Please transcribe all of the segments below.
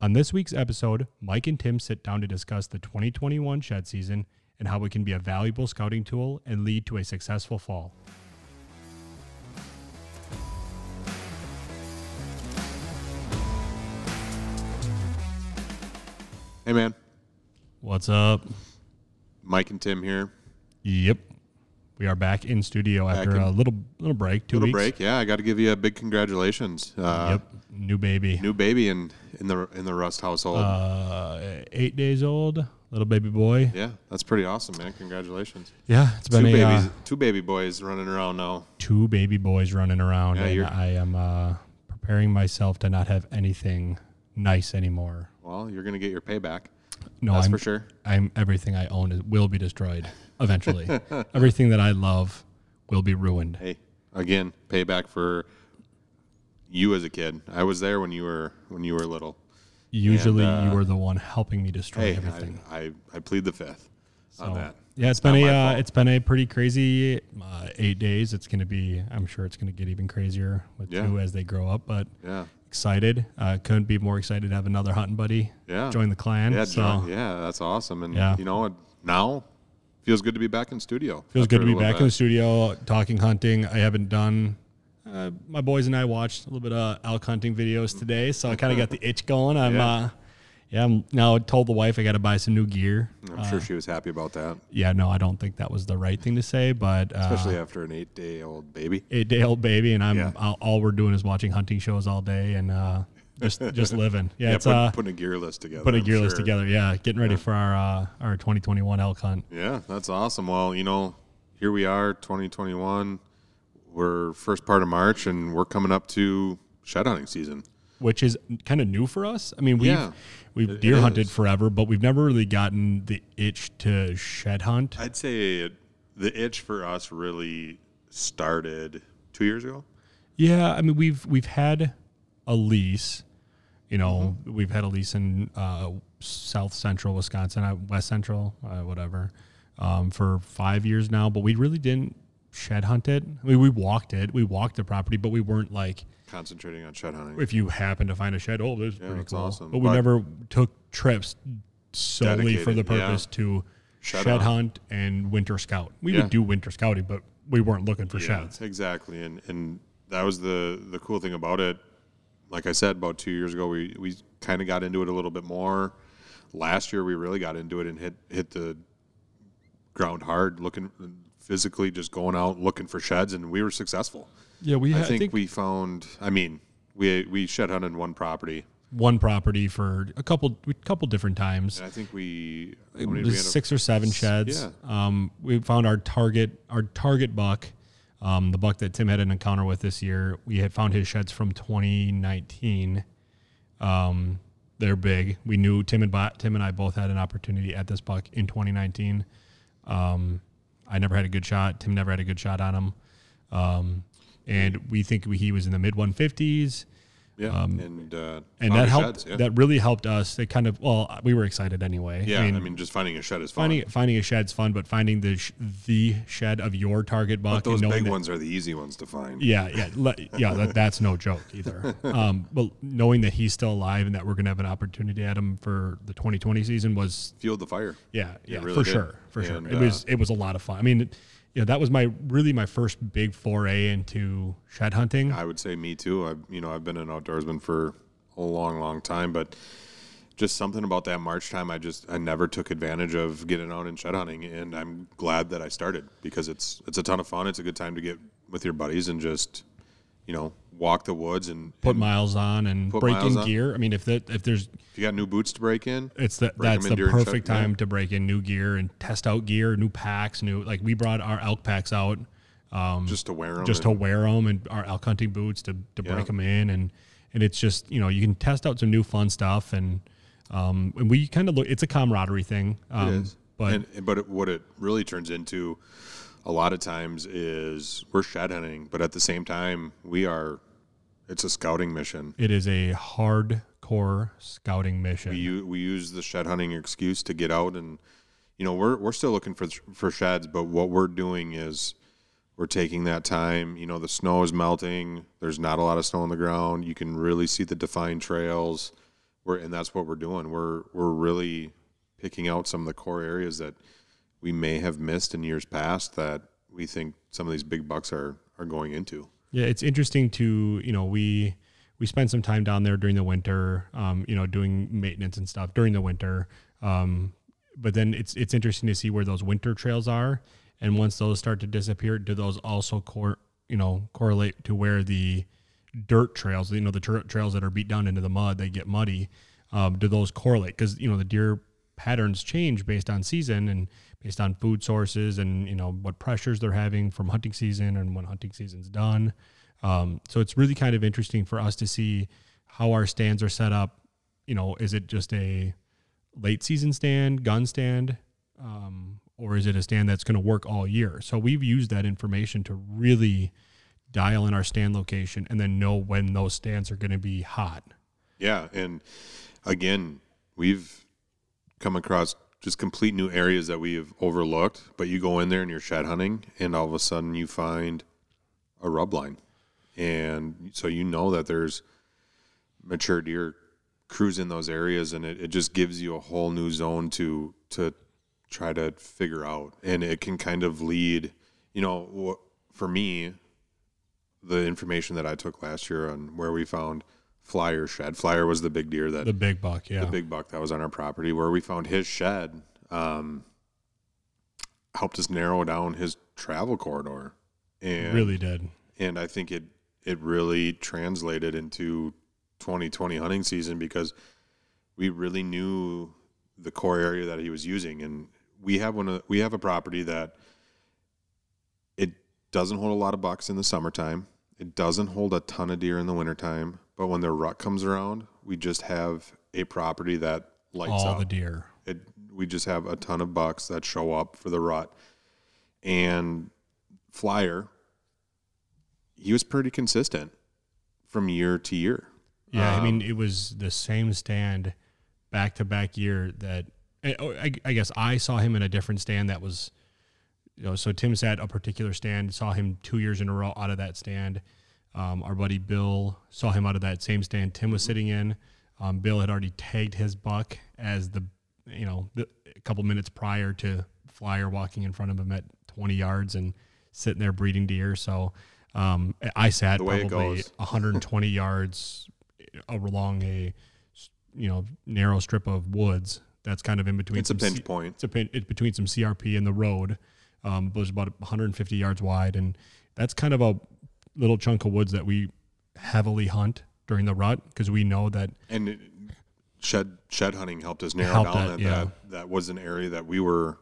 On this week's episode, Mike and Tim sit down to discuss the 2021 shed season and how it can be a valuable scouting tool and lead to a successful fall. Hey man, What's up? Mike and Tim here. Yep. We are back in studio after in- a little little break, two Little weeks. break, yeah. I got to give you a big congratulations. Uh, Yep. New baby. New baby in in the in the Rust household. Uh, eight days old, little baby boy. yeah, that's pretty awesome, man. Congratulations. Yeah, it's been Two a babies, uh, two baby boys running around now. two baby boys running around, Yeah, I am uh, preparing myself to not have anything nice anymore. Well, you're gonna get your payback. No, that's I'm, for sure. I'm everything I own is, will be destroyed eventually. everything that I love will be ruined. Hey, again, payback for you as a kid. I was there when you were when you were little. Usually, uh, you were the one helping me destroy Hey, everything. I, I I plead the fifth on that. Yeah, it's not been a uh, it's been a pretty crazy uh, eight days. It's going to be. I'm sure it's going to get even crazier with Yeah. two as they grow up. But Yeah, excited. Uh, couldn't be more excited to have another hunting buddy yeah. join the clan. Yeah, so yeah, that's awesome. And Yeah. you know what? Now feels good to be back in studio. feels good to be back in the studio talking hunting. I haven't done. Uh, my boys and I watched a little bit of elk hunting videos today, so I kind of got the itch going. I'm, Yeah. uh, yeah, I'm now told the wife I got to buy some new gear. I'm sure she was happy about that, Yeah, no, I don't think that was the right thing to say, but uh, especially after an eight-day-old baby. eight day old baby, and I'm Yeah. all, all we're doing is watching hunting shows all day and uh, just just living. Yeah, Yeah, it's put, uh, putting a gear list together. put a gear list together. Yeah, getting ready for our uh, our 2021 elk hunt. Yeah, that's awesome. Well, you know, here we are, 2021. We're first part of March, and we're coming up to shed hunting season. which is kind of new for us. I mean, we've Yeah, we've deer hunted forever, but we've never really gotten the itch to shed hunt. I'd say it, the itch for us really started two years ago. Yeah, I mean, we've we've had a lease. You know, Mm-hmm. we've had a lease in uh, South Central Wisconsin, uh, West Central, uh, whatever, um, for five years now. But we really didn't shed hunt it. I mean, we walked it, we walked the property, but we weren't like Concentrating on shed hunting. if you happen to find a shed, oh, this is pretty that's cool. awesome. But we But- never took trips solely for the Dedicated, yeah. purpose to Shed shed, hunt. and winter scout. We Yeah. would do winter scouting, but we weren't looking for Yeah, sheds. exactly. And and that was the the cool thing about it. Like I said, about two years ago, we we kind of got into it a little bit more. Last year, we really got into it and hit hit the ground hard, looking physically, just going out looking for sheds, and we were successful. Yeah, we I ha- think, think, we found. I mean, we we shed hunted one property, one property for a couple a couple different times. and I think we It was we six or seven sheds. Yeah. Um, we found our target our target buck, um, the buck that Tim had an encounter with this year. We had found his sheds from 2019. Um, they're big. We knew Tim and Tim and I both had an opportunity at this buck in 2019. Um, I never had a good shot. Tim never had a good shot on him. Um, and we think he was in the mid 150s Yeah, and uh, um, and that helped. sheds, yeah. That really helped us. It kind of well, we were excited anyway. yeah, I mean, just finding a shed is fun. finding finding a shed's fun, but finding the sh- the shed of your target buck but those big that, ones are the easy ones to find. yeah, yeah, le- yeah. That, that's no joke either. Um, but knowing that he's still alive and that we're gonna have an opportunity at him for the 2020 season was Fueled the fire. yeah, yeah, really for did. sure, for sure. And, It was uh, it was a lot of fun. I mean, it, know, that was my really my first big foray into shed hunting. I would say me too. I've you know I've been an outdoorsman for a long, long time, but just something about that March time, I just I never took advantage of getting out and shed hunting, and I'm glad that I started because it's it's a ton of fun. It's a good time to get with your buddies and just you know walk the woods and, Put and miles on and break in on. gear. I mean, if that if there's if you got new boots to break in, It's the that's the perfect time to break in new gear and test out gear, new packs, new like we brought our elk packs out just to wear them, just to wear them and our elk hunting boots to to Yeah. break them in and and it's just you know you can test out some new fun stuff and um and we kind of look it's a camaraderie thing um but and, but it, what it really turns into a lot of times is we're shed hunting, but at the same time we are. It's a scouting mission. it is a hardcore scouting mission We u- we use the shed hunting excuse to get out and you know we're we're still looking for for sheds, but what we're doing is we're taking that time. You know the snow is melting. There's not a lot of snow on the ground. You can really see the defined trails. we're and that's what we're doing. We're we're really picking out some of the core areas that we may have missed in years past that we think some of these big bucks are are going into. Yeah, it's interesting to you know we we spend some time down there during the winter, um, you know, doing maintenance and stuff during the winter. Um, but then it's it's interesting to see where those winter trails are, and once those start to disappear, do those also cor- you know correlate to where the dirt trails, you know, the tra- trails that are beat down into the mud, they get muddy. Um, do those correlate? Because you know the deer patterns change based on season and based on food sources and you know what pressures they're having from hunting season and when hunting season's done. Um, so it's really kind of interesting for us to see how our stands are set up. You know, is it just a late season stand, gun stand, um, or is it a stand that's going to work all year? So we've used that information to really dial in our stand location and then know when those stands are going to be hot. Yeah, and again, we've come across just complete new areas that we have overlooked. But you go in there and you're shed hunting, and all of a sudden you find a rub line, and so you know that there's mature deer cruise in those areas, and it, it just gives you a whole new zone to to try to figure out, and it can kind of lead. You know, for me, the information that I took last year on where we found Flyer shed. Flyer was the big deer that the big buck, yeah, the big buck that was on our property where we found his shed. Um, helped us narrow down his travel corridor, and really did. And I think it it really translated into 2020 hunting season because we really knew the core area that he was using, and we have one. Of, we have a property that it doesn't hold a lot of bucks in the summertime. It doesn't hold a ton of deer in the wintertime. But when the rut comes around, we just have a property that lights up. all up. the deer. It, we just have a ton of bucks that show up for the rut. And Flyer, he was pretty consistent from year to year. Yeah, Um, I mean, it was the same stand back to back year that I, oh, I, I guess I saw him in a different stand that was, you know, so Tim's at a particular stand, saw him two years in a row out of that stand. Um, our buddy Bill saw him out of that same stand Tim was sitting in. Um, Bill had already tagged his buck as the, you know, the, a couple minutes prior to Flyer walking in front of him at 20 yards and sitting there breeding deer. So um, I sat The way it probably 120 yards along a, you know, narrow strip of woods that's kind of in between. It's a pinch C- point. it's a pin, it's between some CRP and the road. Um, it was about 150 yards wide, and that's kind of a little chunk of woods that we heavily hunt during the rut because we know that And it, shed shed hunting helped us narrow Helped down that, that, yeah. that that was an area that we were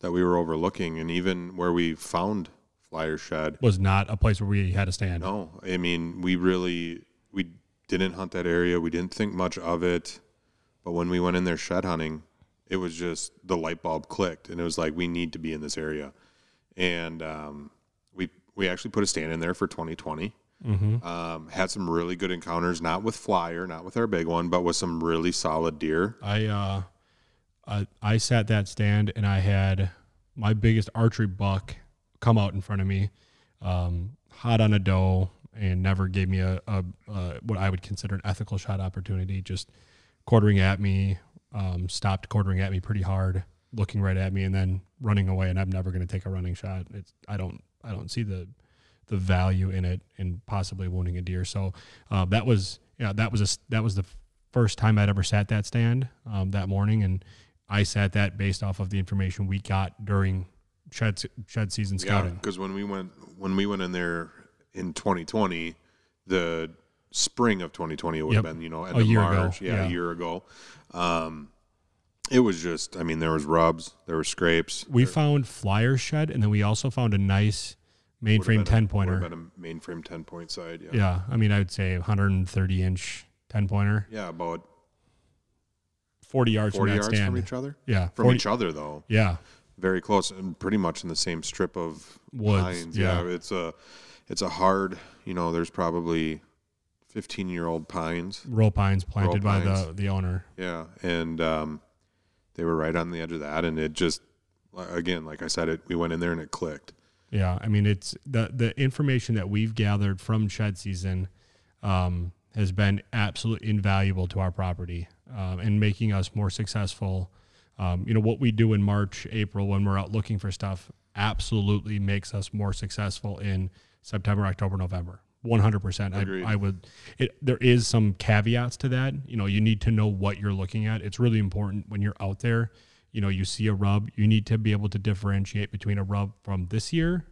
that we were overlooking, and even where we found Flyer shed. was not a place where we had a stand. No, I mean we really we didn't hunt that area. We didn't think much of it, but when we went in there shed hunting, it was just the light bulb clicked, and it was like we need to be in this area, and um, we actually put a stand in there for 2020. Mm-hmm. Um, had some really good encounters, not with flyer, not with our big one, but with some really solid deer. I uh, I, I sat that stand and I had my biggest archery buck come out in front of me, um, hot on a doe, and never gave me a, a, a what I would consider an ethical shot opportunity. Just quartering at me, um, stopped quartering at me pretty hard, looking right at me, and then running away. And I'm never going to take a running shot. It's I don't I don't see the the value in it and possibly wounding a deer. So uh, that was yeah that was a that was the first time I'd ever sat that stand um, that morning, and I sat that based off of the information we got during shed shed season Yeah, scouting. because when we went when we went in there in 2020, the spring of 2020 it would Yep. have been you know end A of year ago, yeah, yeah. a year ago. Um, it was just, I mean, there was rubs, there were scrapes. We there found flyer shed, and then we also found a nice mainframe a- ten would've pointer. a mainframe 10 point side. Yeah, Yeah, I mean I would say 130 inch ten pointer, yeah, about 40 yards 40 from yards stand. from each other. yeah, From 40 each other though, Yeah, very close and pretty much in the same strip of Woods, pines. yeah. it's a it's a hard. You know, there's probably 15 year old pines. row pines planted by the the owner. Yeah, and um, they were right on the edge of that, and it just again, like I said, it we went in there and it clicked. Yeah, I mean it's the the information that we've gathered from shed season um, has been absolutely invaluable to our property. um, and making us more successful. Um, you know what we do in March, April when we're out looking for stuff absolutely makes us more successful in September, October, November. 100%. I, I would it there is some caveats to that. You know, you need to know what you're looking at. It's really important when you're out there, you know, you see a rub, you need to be able to differentiate between a rub from this year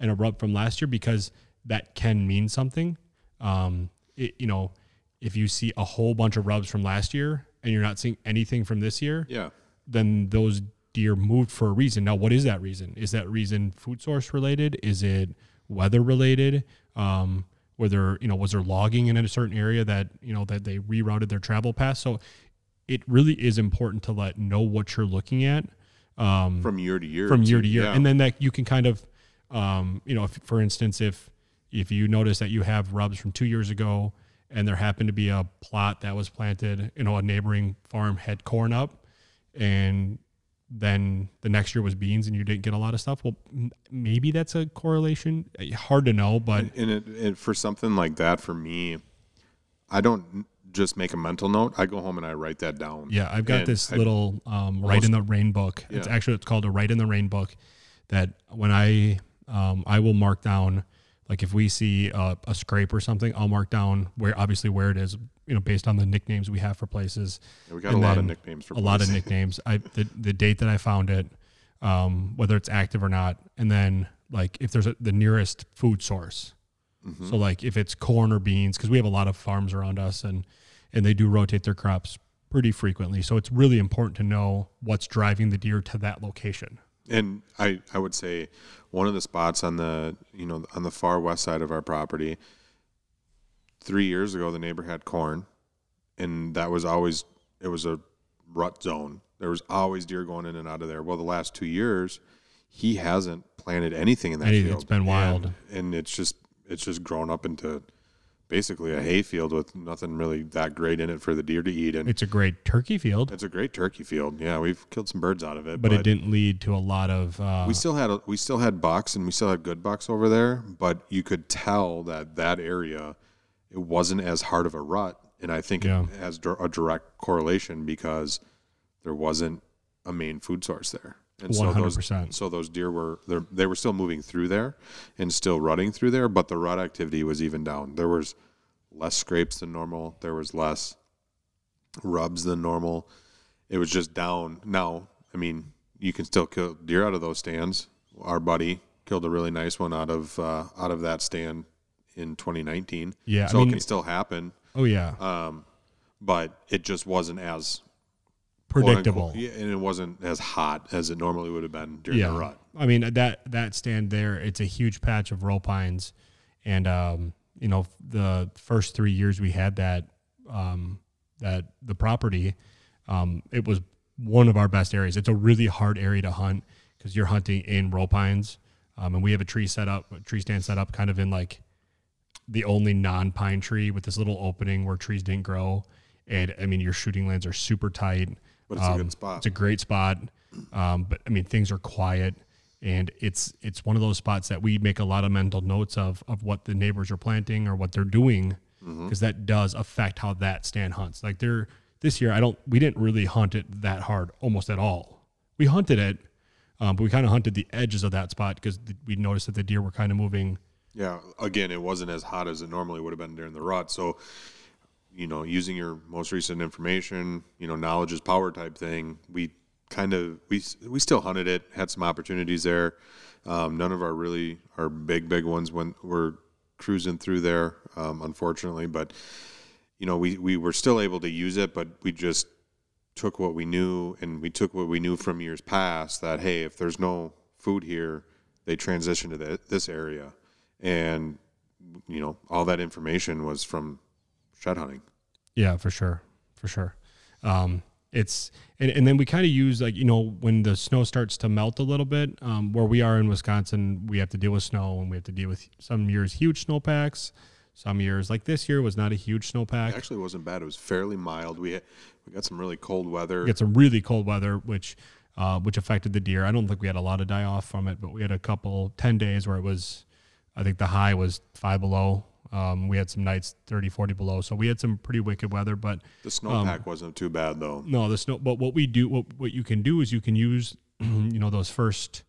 and a rub from last year because that can mean something. Um, it, you know, if you see a whole bunch of rubs from last year and you're not seeing anything from this year, Yeah. then those deer moved for a reason. Now, what is that reason? Is that reason food source related? Is it weather related? Um, were there, you know, was there logging in a certain area that, you know, that they rerouted their travel path? So it really is important to let know what you're looking at. Um, From year to year. from year to year, Yeah. and then that you can kind of, um, you know, if, for instance, if if you notice that you have rubs from two years ago, and there happened to be a plot that was planted, you know, a neighboring farm had corn up, and then the next year was beans, and you didn't get a lot of stuff. Well, m- maybe that's a correlation. Uh, Hard to know, but and it, it for something like that for me, I don't just make a mental note. I go home and I write that down. Yeah, I've got And this I- little um, Rite in the Rain book. It's actually it's called a Rite in the Rain book. That when I um, I will mark down like if we see a, a scrape or something, I'll mark down where obviously where it is. You know, based on the nicknames we have for places. Yeah, we got And a lot of nicknames for places. a lot of nicknames. I the, the date that I found it, um, whether it's active or not, and then like if there's a, the nearest food source. Mm-hmm. So like if it's corn or beans, because we have a lot of farms around us, and and they do rotate their crops pretty frequently. So it's really important to know what's driving the deer to that location. And I, I would say one of the spots on the you know on the far west side of our property. Three years ago, the neighbor had corn, and that was always it was a rut zone. There was always deer going in and out of there. Well, the last two years, he hasn't planted anything in that Anything. field. It's been wild. and, and it's just it's just grown up into basically a hay field with nothing really that great in it for the deer to eat. And It's a great turkey field, it's a great turkey field. Yeah, we've killed some birds out of it, but, it didn't lead to a lot of. Uh, we still had a, we still had bucks and we still had good bucks over there, but you could tell that that area it wasn't as hard of a rut, and I think Yeah. it has a direct correlation because there wasn't a main food source there, and so those 100%. so those deer were they're- were still moving through there and still rutting through there, but the rut activity was even down. There was less scrapes than normal. There was less rubs than normal. It was just down. Now, I mean, you can still kill deer out of those stands. Our buddy killed a really nice one out of uh, out of that stand in 2019. Yeah, I so mean- it can still happen, oh yeah, um, but it just wasn't as predictable. quote-unquote- yeah, and it wasn't as hot as it normally would have been during yeah. the rut. I mean that that stand there, it's a huge patch of row pines, and um, you know the first three years we had that um, that the property, um, it was one of our best areas. It's a really hard area to hunt because you're hunting in row pines, um, and we have a tree set up, a tree stand set up, kind of in like the only non-pine tree with this little opening where trees didn't grow. And I mean, your shooting lanes are super tight. But it's a Um, good spot. It's a great spot. Um, but I mean, things are quiet, and it's it's one of those spots that we make a lot of mental notes of of what the neighbors are planting or what they're doing, because that does affect how that stand hunts. Like they're this year, I don't we didn't really hunt it that hard, almost at all. We hunted it, um, but we kind of hunted the edges of that spot because we noticed that the deer were kind of moving. Yeah, again, it wasn't as hot as it normally would have been during the rut. So, you know, using your most recent information, you know, knowledge is power type thing. We kind of we we still hunted it, had some opportunities there. Um, none of our really our big big ones when were cruising through there, um, unfortunately. But you know, we we were still able to use it, but we just took what we knew and we took what we knew from years past that hey, if there's no food here, they transition to the, this area and you know all that information was from shed hunting Yeah, for sure, for sure. Um, it's and, and then we kind of use like you know when the snow starts to melt a little bit. Um, where we are in Wisconsin, we have to deal with snow and we have to deal with some years huge snowpacks. Some years like this year was not a huge it snowpack. actually wasn't bad it was fairly mild we had, we got some really cold weather We had some really cold weather, which uh, which affected the deer. I don't think we had a lot of die off from it, but we had a couple ten days where it was. I think the high was five below. Um, we had some nights 30, 40 below. So we had some pretty wicked weather, but The snowpack wasn't too bad though. no, the snow. But what we do, what what you can do is you can use, you know, those first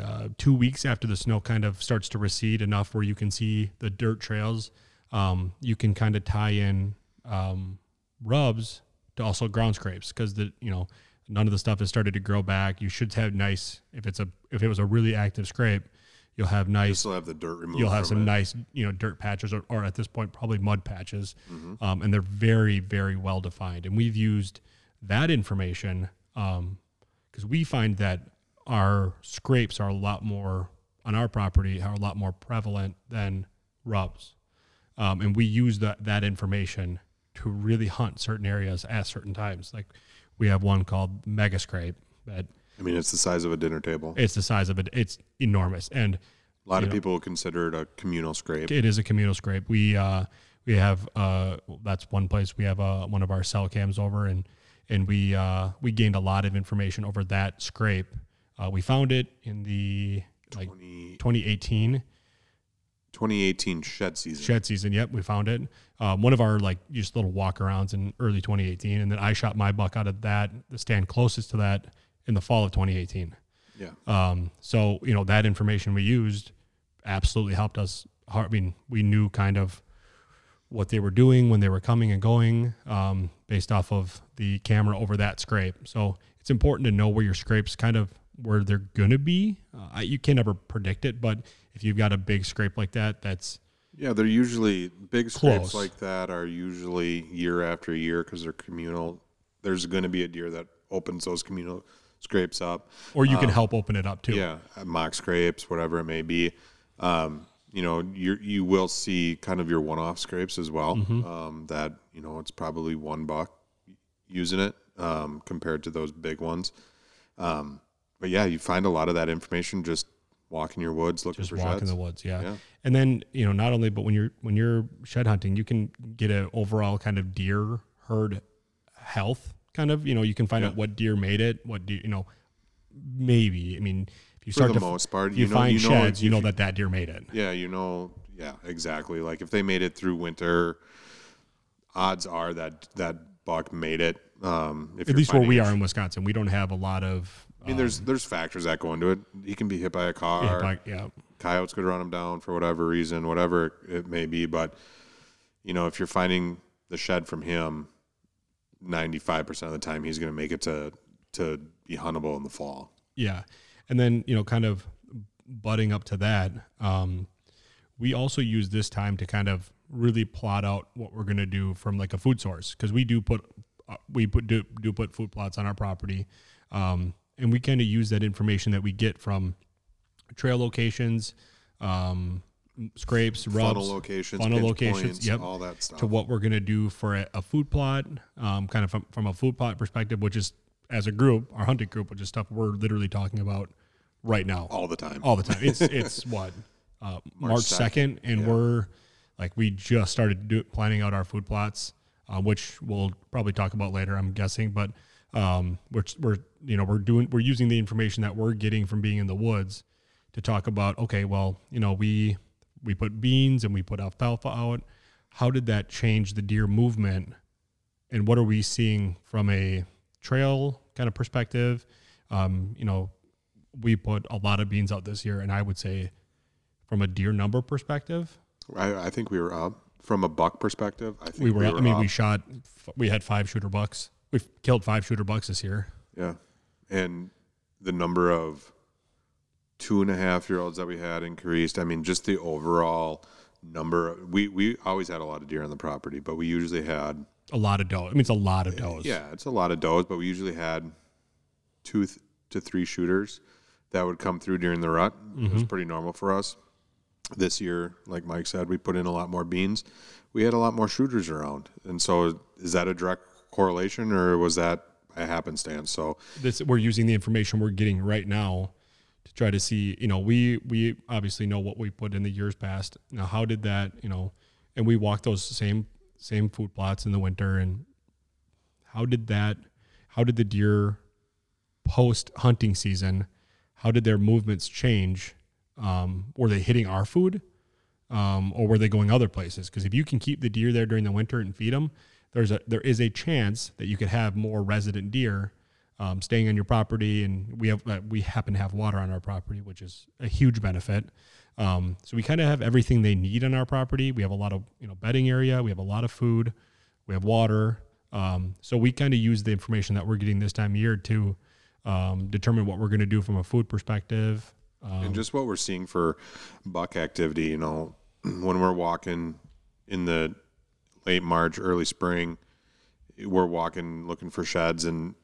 uh, two weeks after the snow kind of starts to recede enough where you can see the dirt trails. Um, you can kind of tie in um, rubs to also ground scrapes because the you know none of the stuff has started to grow back. You should have nice if it's a if it was a really active scrape, you'll have nice. You nice still have the dirt removed. you'll have some it. nice you know dirt patches or, or at this point probably mud patches Mm-hmm. um, and they're very very well defined and we've used that information because we find that our scrapes are a lot more on our property are a lot more prevalent than rubs um, and we use that that information to really hunt certain areas at certain times like we have one called mega scrape that I mean, it's the size of a dinner table. it's the size of it it's enormous and a lot of know. people consider it a communal scrape. it is a communal scrape. We uh we have uh that's one place we have uh one of our cell cams over and and we uh we gained a lot of information over that scrape. Uh, we found it in the like 20, 2018 2018 shed season. shed season. Yep, we found it. Um, one of our like just little walkarounds in early 2018, and then I shot my buck out of that the stand closest to that in the fall of 2018. Yeah. Um, so you know that information we used absolutely helped us. I mean, we knew kind of what they were doing when they were coming and going um, based off of the camera over that scrape. So it's important to know where your scrapes kind of where they're gonna be. Uh, I- you can never predict it, but if you've got a big scrape like that, that's Yeah, they're usually big scrapes Close. like that are usually year after year because they're communal. There's going to be a deer that opens those communal scrapes up. or you can help open it up too. Yeah, uh, mock scrapes, whatever it may be. Um, you know, you you will see kind of your one-off scrapes as well. Mm-hmm. Um, that you know, it's probably one buck using it um, compared to those big ones. Um, but yeah, you find a lot of that information just walking your woods looking just for walk in the woods yeah. Yeah. and then you know not only but when you're when you're shed hunting you can get an overall kind of deer herd health kind of you know you can find Yeah. out what deer made it what deer you know maybe i mean if you For start the to most part, you, you know- find you know sheds you know that that deer made it Yeah, you know, yeah, exactly. Like if they made it through winter, odds are that that buck made it. Um, if at least where we are in wisconsin we don't have a lot of I mean, there's there's factors that go into it. He can be hit by a car. yeah, yeah Coyotes could run him down for whatever reason, whatever it may be. But you know, if you're finding the shed from him, ninety five percent of the time he's going to make it to to be huntable in the fall. Yeah. And then, you know, kind of butting up to that, um, we also use this time to kind of really plot out what we're going to do from like a food source because we do put uh, we put do, do put food plots on our property um, and we kind of use that information that we get from trail locations um, scrapes rubs Funnel locations, funnel locations, points, yep, all that stuff. to what we're going to do for a, a food plot, um, kind of from, from a food plot perspective, which is as a group, our hunting group, which is stuff we're literally talking about right now, all the time. all the time. It's it's what uh, March 2nd, second, and yeah. we're like we just started do, planning out our food plots, uh, which we'll probably talk about later, I'm guessing. But um, we're we're you know we're doing we're using the information that we're getting from being in the woods to talk about. Okay, well you know we we put beans and we put alfalfa out. How did that change the deer movement? And what are we seeing from a trail kind of perspective? Um, you know, we put a lot of beans out this year, and I would say, from a deer number perspective, I, I think we were up from a buck perspective. I think we were. I mean, up. we shot. We had five shooter bucks. We've killed five shooter bucks this year. Yeah. And the number of two and a half year olds that we had increased. I mean, just the overall number. We, we always had a lot of deer on the property, but we usually had, A lot of does. I mean, it's a lot of eh, does. yeah, it's a lot of does, but we usually had two th- to three shooters that would come through during the rut. It was mm-hmm. pretty normal for us. This year, like Mike said, we put in a lot more beans. We had a lot more shooters around. And so, is that a direct correlation or was that a happenstance? So, this we're using the information we're getting right now to try to see you know we we obviously know what we put in the years past. Now how did that you know and we walked those same same food plots in the winter and how did that how did the deer post hunting season how did their movements change? Um, were they hitting our food? Um, or were they going other places? Because if you can keep the deer there during the winter and feed them, there's a there is a chance that you could have more resident deer um, staying on your property, and we have uh, we happen to have water on our property, which is a huge benefit. Um, so we kind of have everything they need on our property. We have a lot of you know bedding area, we have a lot of food, we have water. Um, so we kind of use the information that we're getting this time of year to um, determine what we're going to do from a food perspective. and just what we're seeing for buck activity, you know, when we're walking in the late March, early spring, we're walking looking for sheds, and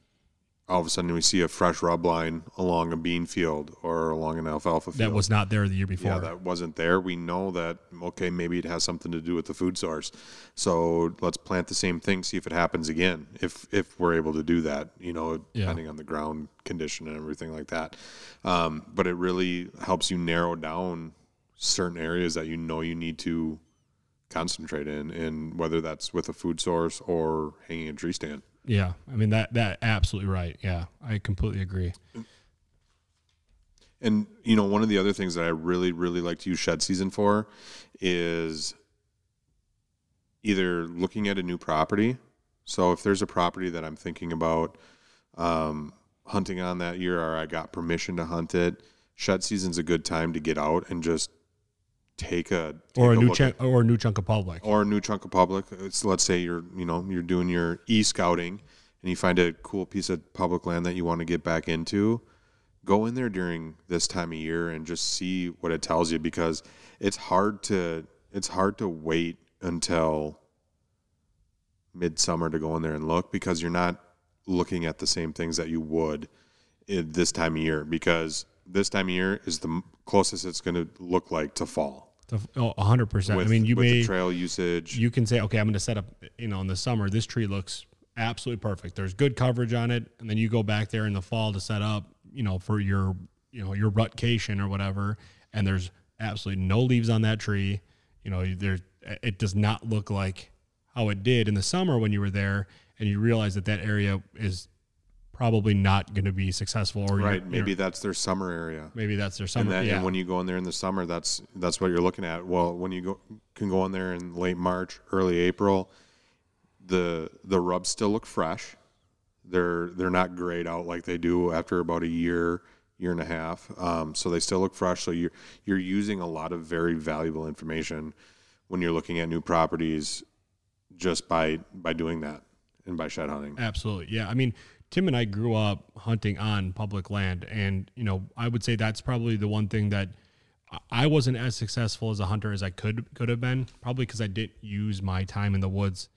all of a sudden we see a fresh rub line along a bean field or along an alfalfa field. That was not there the year before. Yeah, that wasn't there. We know that okay, maybe it has something to do with the food source. So let's plant the same thing, see if it happens again. If if we're able to do that, you know, Yeah. depending on the ground condition and everything like that. Um, but it really helps you narrow down certain areas that you know you need to concentrate in, and whether that's with a food source or hanging a tree stand. Yeah, I mean that that absolutely right. Yeah, I completely agree. And you know, one of the other things that I really, really like to use shed season for is either looking at a new property. So if there's a property that I'm thinking about um, hunting on that year, or I got permission to hunt it, shed season's a good time to get out and just take a take Or a new chunk, or a new chunk of public. or a new chunk of public. Uh, it's, let's say you're you know you're doing your e scouting and you find a cool piece of public land that you want to get back into. Go in there during this time of year and just see what it tells you because it's hard to it's hard to wait until midsummer to go in there and look because you're not looking at the same things that you would this time of year because this time of year is the closest it's going to look like to fall. Oh, a hundred percent. I mean, you with may the trail usage. you can say, okay, I'm going to set up. You know, in the summer, this tree looks absolutely perfect. There's good coverage on it, and then you go back there in the fall to set up. You know, for your you know your rutcation or whatever, and there's absolutely no leaves on that tree. You know, there's it does not look like how it did in the summer when you were there, and you realize that that area is probably not going to be successful. Or Right. Maybe that's their summer area. maybe that's their And, summer. that, yeah. and when you go in there in the summer, that's that's what you're looking at. Well, when you go can go in there in late March, early April, the the rubs still look fresh. They're they're not grayed out like they do after about a year, year and a half. Um, so they still look fresh. So you're you're using a lot of very valuable information when you're looking at new properties, just by by doing that and by shed hunting. Absolutely. Yeah. I mean, Tim and I grew up hunting on public land. And, you know, I would say that's probably the one thing that I- wasn't as successful as a hunter as I could could have been, probably because I didn't use my time in the woods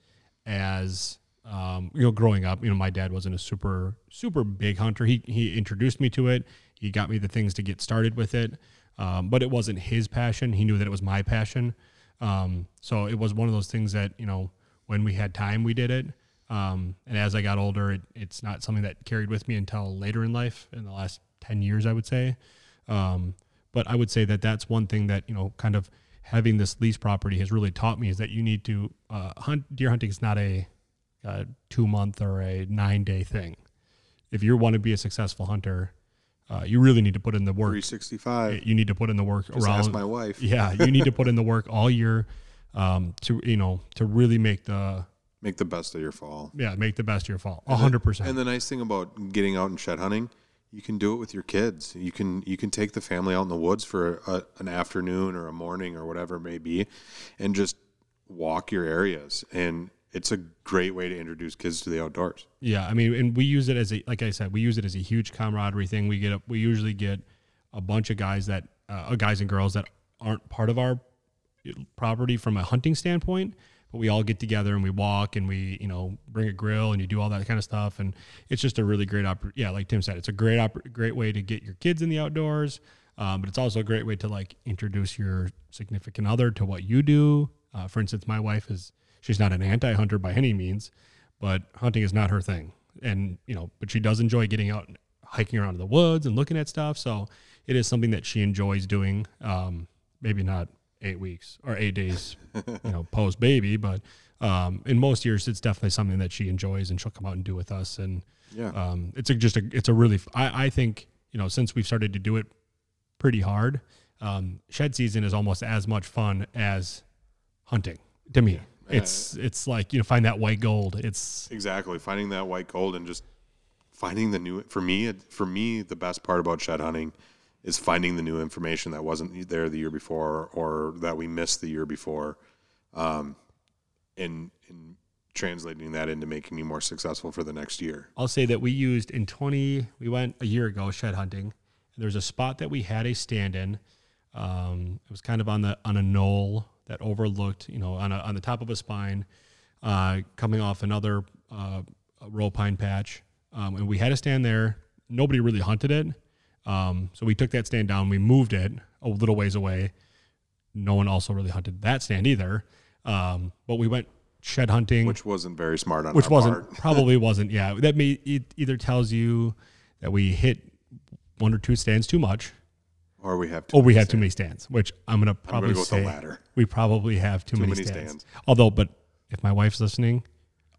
as um, you know, growing up, you know, my dad wasn't a super, super big hunter. He he introduced me to it. He got me the things to get started with it. Um, but it wasn't his passion. He knew that it was my passion. Um, so it was one of those things that, you know, when we had time, we did it. Um, and as I got older, it, it's not something that carried with me until later in life, in the last 10 years, I would say. Um, but I would say that that's one thing that, you know, kind of having this lease property has really taught me is that you need to uh, hunt. Deer hunting is not a, a two month or a nine day thing. If you want to be a successful hunter, uh, you really need to put in the work. 365. You need to put in the work Just around ask my wife. yeah, you need to put in the work all year um, to you know to really make the Make the best of your fall. yeah make the best of your fall. A hundred And percent. And the nice thing about getting out and shed hunting, you can do it with your kids. You can you can take the family out in the woods for a, an afternoon or a morning or whatever it may be, and just walk your areas. And it's a great way to introduce kids to the outdoors. Yeah, I mean, and we use it as a like I said, we use it as a huge camaraderie thing. We get a, we usually get a bunch of guys that uh, guys and girls that aren't part of our property from a hunting standpoint, but we all get together and we walk and we you know bring a grill and you do all that kind of stuff, and it's just a really great oppor- Yeah, like Tim said, it's a great great way to get your kids in the outdoors. Um, but it's also a great way to like introduce your significant other to what you do. Uh, for instance, my wife is she's not an anti-hunter by any means, but hunting is not her thing. And you know, but she does enjoy getting out and hiking around in the woods and looking at stuff. So it is something that she enjoys doing. Um, maybe not eight weeks or eight days, you know, post baby, but um, in most years, it's definitely something that she enjoys and she'll come out and do with us. And Yeah. um, it's a, just a, it's a really, I, I think, you know, since we've started to do it pretty hard, um, shed season is almost as much fun as hunting to me. It's it's like you know find that white gold. It's Exactly. Finding that white gold and just finding the new for me it- for me the best part about shed hunting is finding the new information that wasn't there the year before or that we missed the year before um and and translating that into making me more successful for the next year. I'll say that we used in 20, we went a year ago shed hunting. And there's a spot that we had a stand in. Um, it was kind of on the on a knoll that overlooked, you know, on a, on the top of a spine, uh, coming off another uh, row pine patch, um, and we had a stand there. Nobody really hunted it, um, so we took that stand down. We moved it a little ways away. No one also really hunted that stand either, um, but we went shed hunting Which wasn't very smart on which our wasn't part. probably wasn't yeah that may it either tells you that we hit one or two stands too much Or we have to or we have too many stands which i'm gonna I'm probably gonna go with the say latter. we probably have too, many, many stands. stands. although but if my wife's listening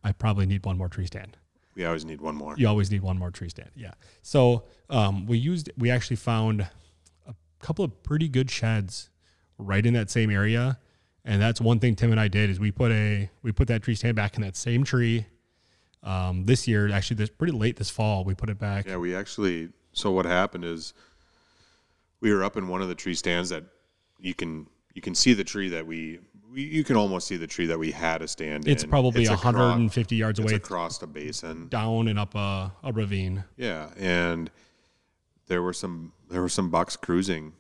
i probably need one more tree stand We always need one more. you always need one more tree stand yeah so um, we used we actually found a couple of pretty good sheds right in that same area and that's one thing tim and i did is we put a we put that tree stand back in that same tree um, this year actually this pretty late this fall we put it back Yeah, we actually. So what happened is, we were up in one of the tree stands that you can you can see the tree that we, we you can almost see the tree that we had a stand it's in. probably It's across- 150 yards It's away across a basin. down and up a, a ravine Yeah, and there were some there were some bucks cruising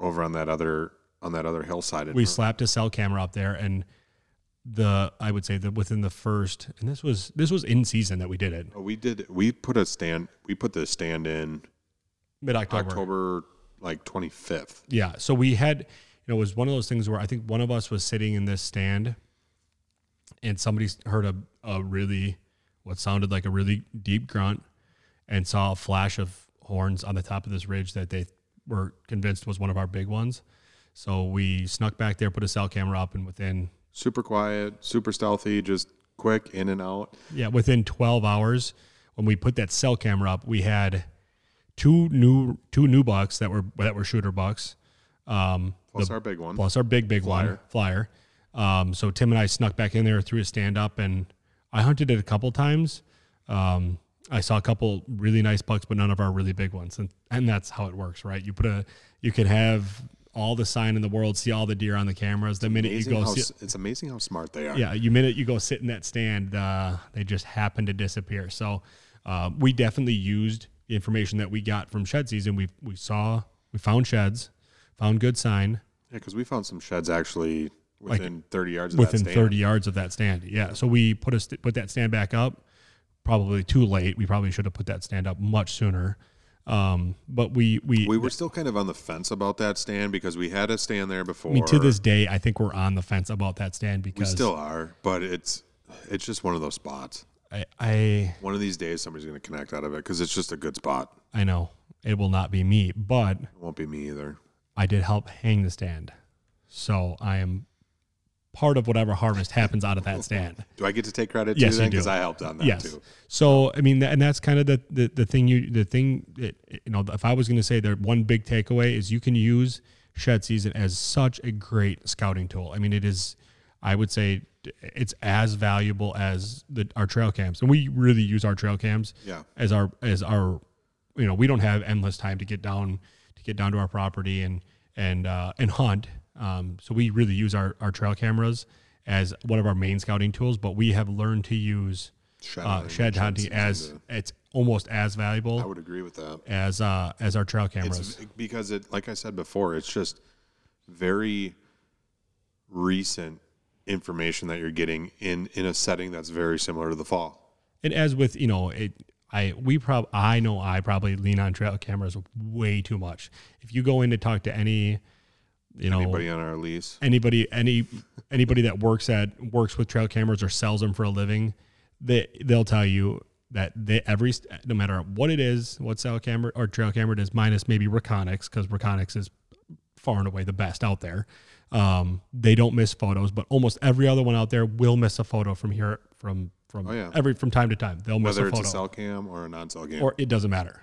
over on that other on that other hillside. we slapped a cell camera up there and the i would say that within the first and this was this was in season that we did it Oh, we did. We put a stand. We put the stand in mid-october October like twenty fifth. Yeah. So we had, know, it was one of those things where I think one of us was sitting in this stand and somebody heard a, a really, what sounded like a really deep grunt and saw a flash of horns on the top of this ridge that they were convinced was one of our big ones. So we snuck back there, put a cell camera up, and within, Super quiet, super stealthy, just quick in and out. yeah, within 12 hours, when we put that cell camera up, we had two new, two new bucks that were, that were shooter bucks. Um, Plus the- our big one. plus our big big one Flyer. flyer. Um, so Tim and I snuck back in there, threw a stand up, and I hunted it a couple times. Um, I saw a couple really nice bucks, but none of our really big ones, and and that's how it works, right? You put a, you can have all the sign in the world, see all the deer on the cameras. The minute you go, how, see, it's amazing how smart they are. yeah, you minute you go sit in that stand, uh, they just happen to disappear. So uh, we definitely used the information that we got from shed season. We we saw we found sheds, found good sign. Yeah, because we found some sheds actually Like, within 30 yards of within that stand. 30 yards of that stand. Yeah. So we put a st- put that stand back up. Probably too late. We probably should have put that stand up much sooner. Um, but we we, We were still kind of on the fence about that stand because we had a stand there before. I mean, to this day, I think we're on the fence about that stand because we still are, but it's it's just one of those spots. I, I One of these days, somebody's going to connect out of it because it's just a good spot. I know it will not be me, but It won't be me either. I did help hang the stand, so I am part of whatever harvest happens out of that stand. Do I get to take credit Yes, too then? Because I helped on that yes. too. So I mean, and that's kind of the, the the thing you the thing that you know. If I was going to say there one big takeaway is you can use shed season as such a great scouting tool. I mean, it is. I would say it's as valuable as the our trail cams, and we really use our trail cams Yeah. as our as our you know we don't have endless time to get down get down to our property and and uh, and hunt um, so we really use our, our trail cameras as one of our main scouting tools but we have learned to use Shed uh, hunting, shed hunting as it's almost as valuable. I would agree with that. as uh, as our trail cameras It's because it, like I said before, it's just very recent information that you're getting in in a setting that's very similar to the fall. and as with you know it i we prob i know i probably lean on trail cameras way too much if you go in to talk to any you know Anybody on our lease? anybody any anybody that works at works with trail cameras or sells them for a living they they'll tell you that they every no matter what it is what cell camera or trail camera it is minus maybe Reconyx because Reconyx is far and away the best out there um, they don't miss photos but almost every other one out there will miss a photo from here from from Oh, yeah. every from time to time they'll miss Whether a it's a cell cam or a non-cell cam. or it doesn't matter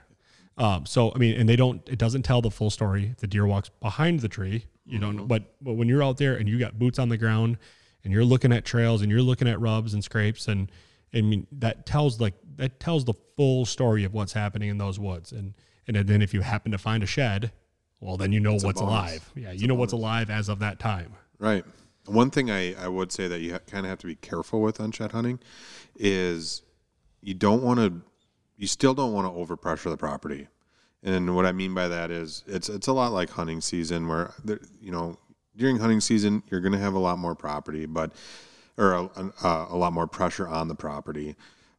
Um, so I mean, and they don't. It doesn't tell the full story. If the deer walks behind the tree, you don't know. But but when you're out there and you got boots on the ground, and you're looking at trails and you're looking at rubs and scrapes, and I mean that tells like that tells the full story of what's happening in those woods. And and then if you happen to find a shed, well, then you know a what's alive. Yeah, you know what's alive as of that time. Right. One thing I, I would say that you ha- kind of have to be careful with on shed hunting is you don't want to, you still don't want to overpressure the property. And what I mean by that is it's it's a lot like hunting season where there, you know during hunting season you're going to have a lot more property, but or a, a, uh, a lot more pressure on the property.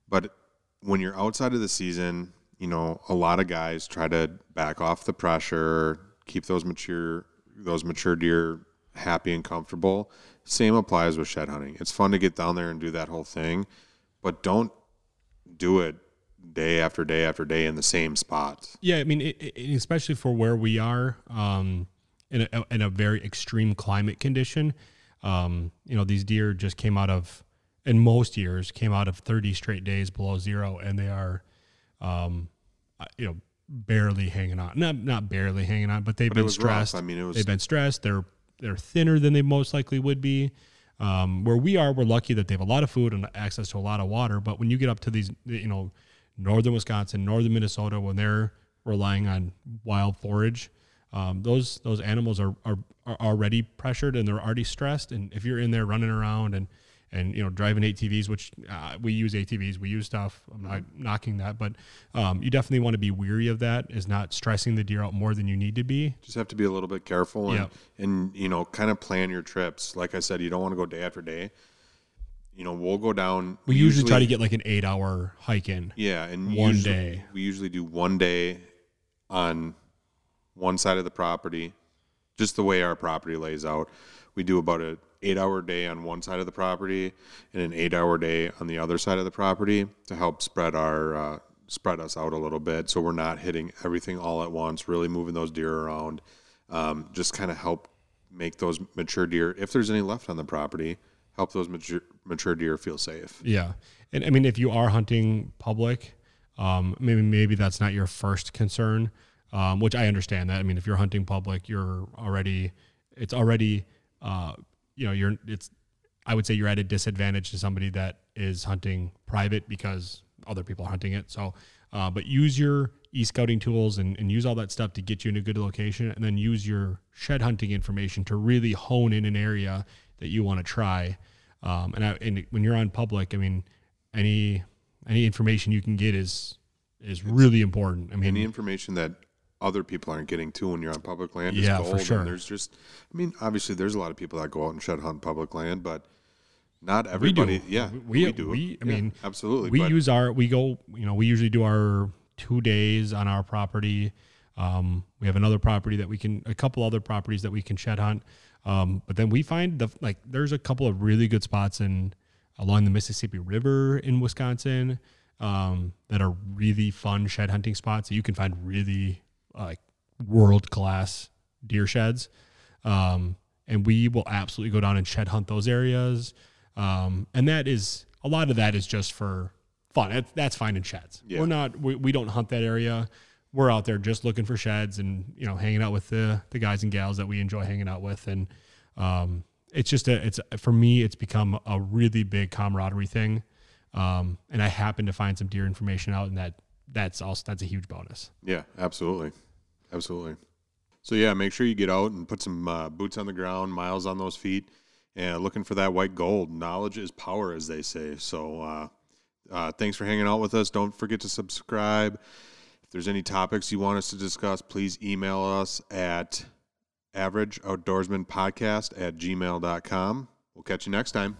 But when you're outside of the season, you know a lot of guys try to back off the pressure, keep those mature those mature deer happy and comfortable. Same applies with shed hunting. It's fun to get down there and do that whole thing, but don't do it day after day after day in the same spots. Yeah, I mean, it, it, especially for where we are um, in, a, in a very extreme climate condition. Um, you know, these deer just came out of, in most years, came out of 30 straight days below zero, and they are, um, uh, you know, barely hanging on. Not not barely hanging on, but they've But been was rough. stressed. I mean, it was they've been stressed. They're they're thinner than they most likely would be. Um, where we are, we're lucky that they have a lot of food and access to a lot of water. But when you get up to these, you know, northern Wisconsin, northern Minnesota, when they're relying on wild forage, um, those those animals are, are are already pressured and they're already stressed. And if you're in there running around and and you know driving ATVs, which uh, we use ATVs, we use stuff. I'm not knocking that, but um, you definitely want to be weary of that. Is not stressing the deer out more than you need to be. just have to be a little bit careful and, Yeah. and you know kind of plan your trips like i said you don't want to go day after day you know we'll go down We usually, try to get like an eight hour hike in. yeah and one usually- day. we usually do one day on one side of the property just the way our property lays out we do about a eight hour day on one side of the property and an eight hour day on the other side of the property to help spread our uh, spread us out a little bit. So we're not hitting everything all at once really moving those deer around um, just kind of help make those mature deer if there's any left on the property help those mature, mature deer feel safe. Yeah, and I mean, if you are hunting public, um, maybe maybe that's not your first concern, um, which I understand that. I mean, if you're hunting public, you're already it's already uh, you know you're it's I would say you're at a disadvantage to somebody that is hunting private because other people are hunting it. So, uh, but use your e-scouting tools and, and use all that stuff to get you in a good location, and then use your shed hunting information to really hone in an area that you want to try. Um, and, I, and when you're on public, I mean, any any information you can get is is really important. I mean, any information that other people aren't getting to when you're on public land is Yeah, for sure. And there's just, I mean, obviously there's a lot of people that go out and shed hunt public land, but not we everybody. Yeah, we, we do. We, I Yeah, mean, absolutely. we but use our we go you know we usually do our two days on our property um, we have another property that we can a couple other properties that we can shed hunt um, but then we find the like there's a couple of really good spots in along the mississippi river in wisconsin um, that are really fun shed hunting spots that you can find really like world class deer sheds um, and we will absolutely go down and shed hunt those areas um, and that is a lot of that is just for fun. That, that's fine in sheds. Yeah. We're not. We, we don't hunt that area. We're out there just looking for sheds and you know hanging out with the the guys and gals that we enjoy hanging out with. And um, it's just a it's for me it's become a really big camaraderie thing. Um, and I happen to find some deer information out, in that that's also that's a huge bonus. yeah, absolutely, absolutely. So yeah, make sure you get out and put some uh, boots on the ground, miles on those feet, and looking for that white gold. Knowledge is power, as they say. So uh, uh, thanks for hanging out with us. Don't forget to subscribe. If there's any topics you want us to discuss, please email us at averageoutdoorsmanpodcast at gmail.com. We'll catch you next time.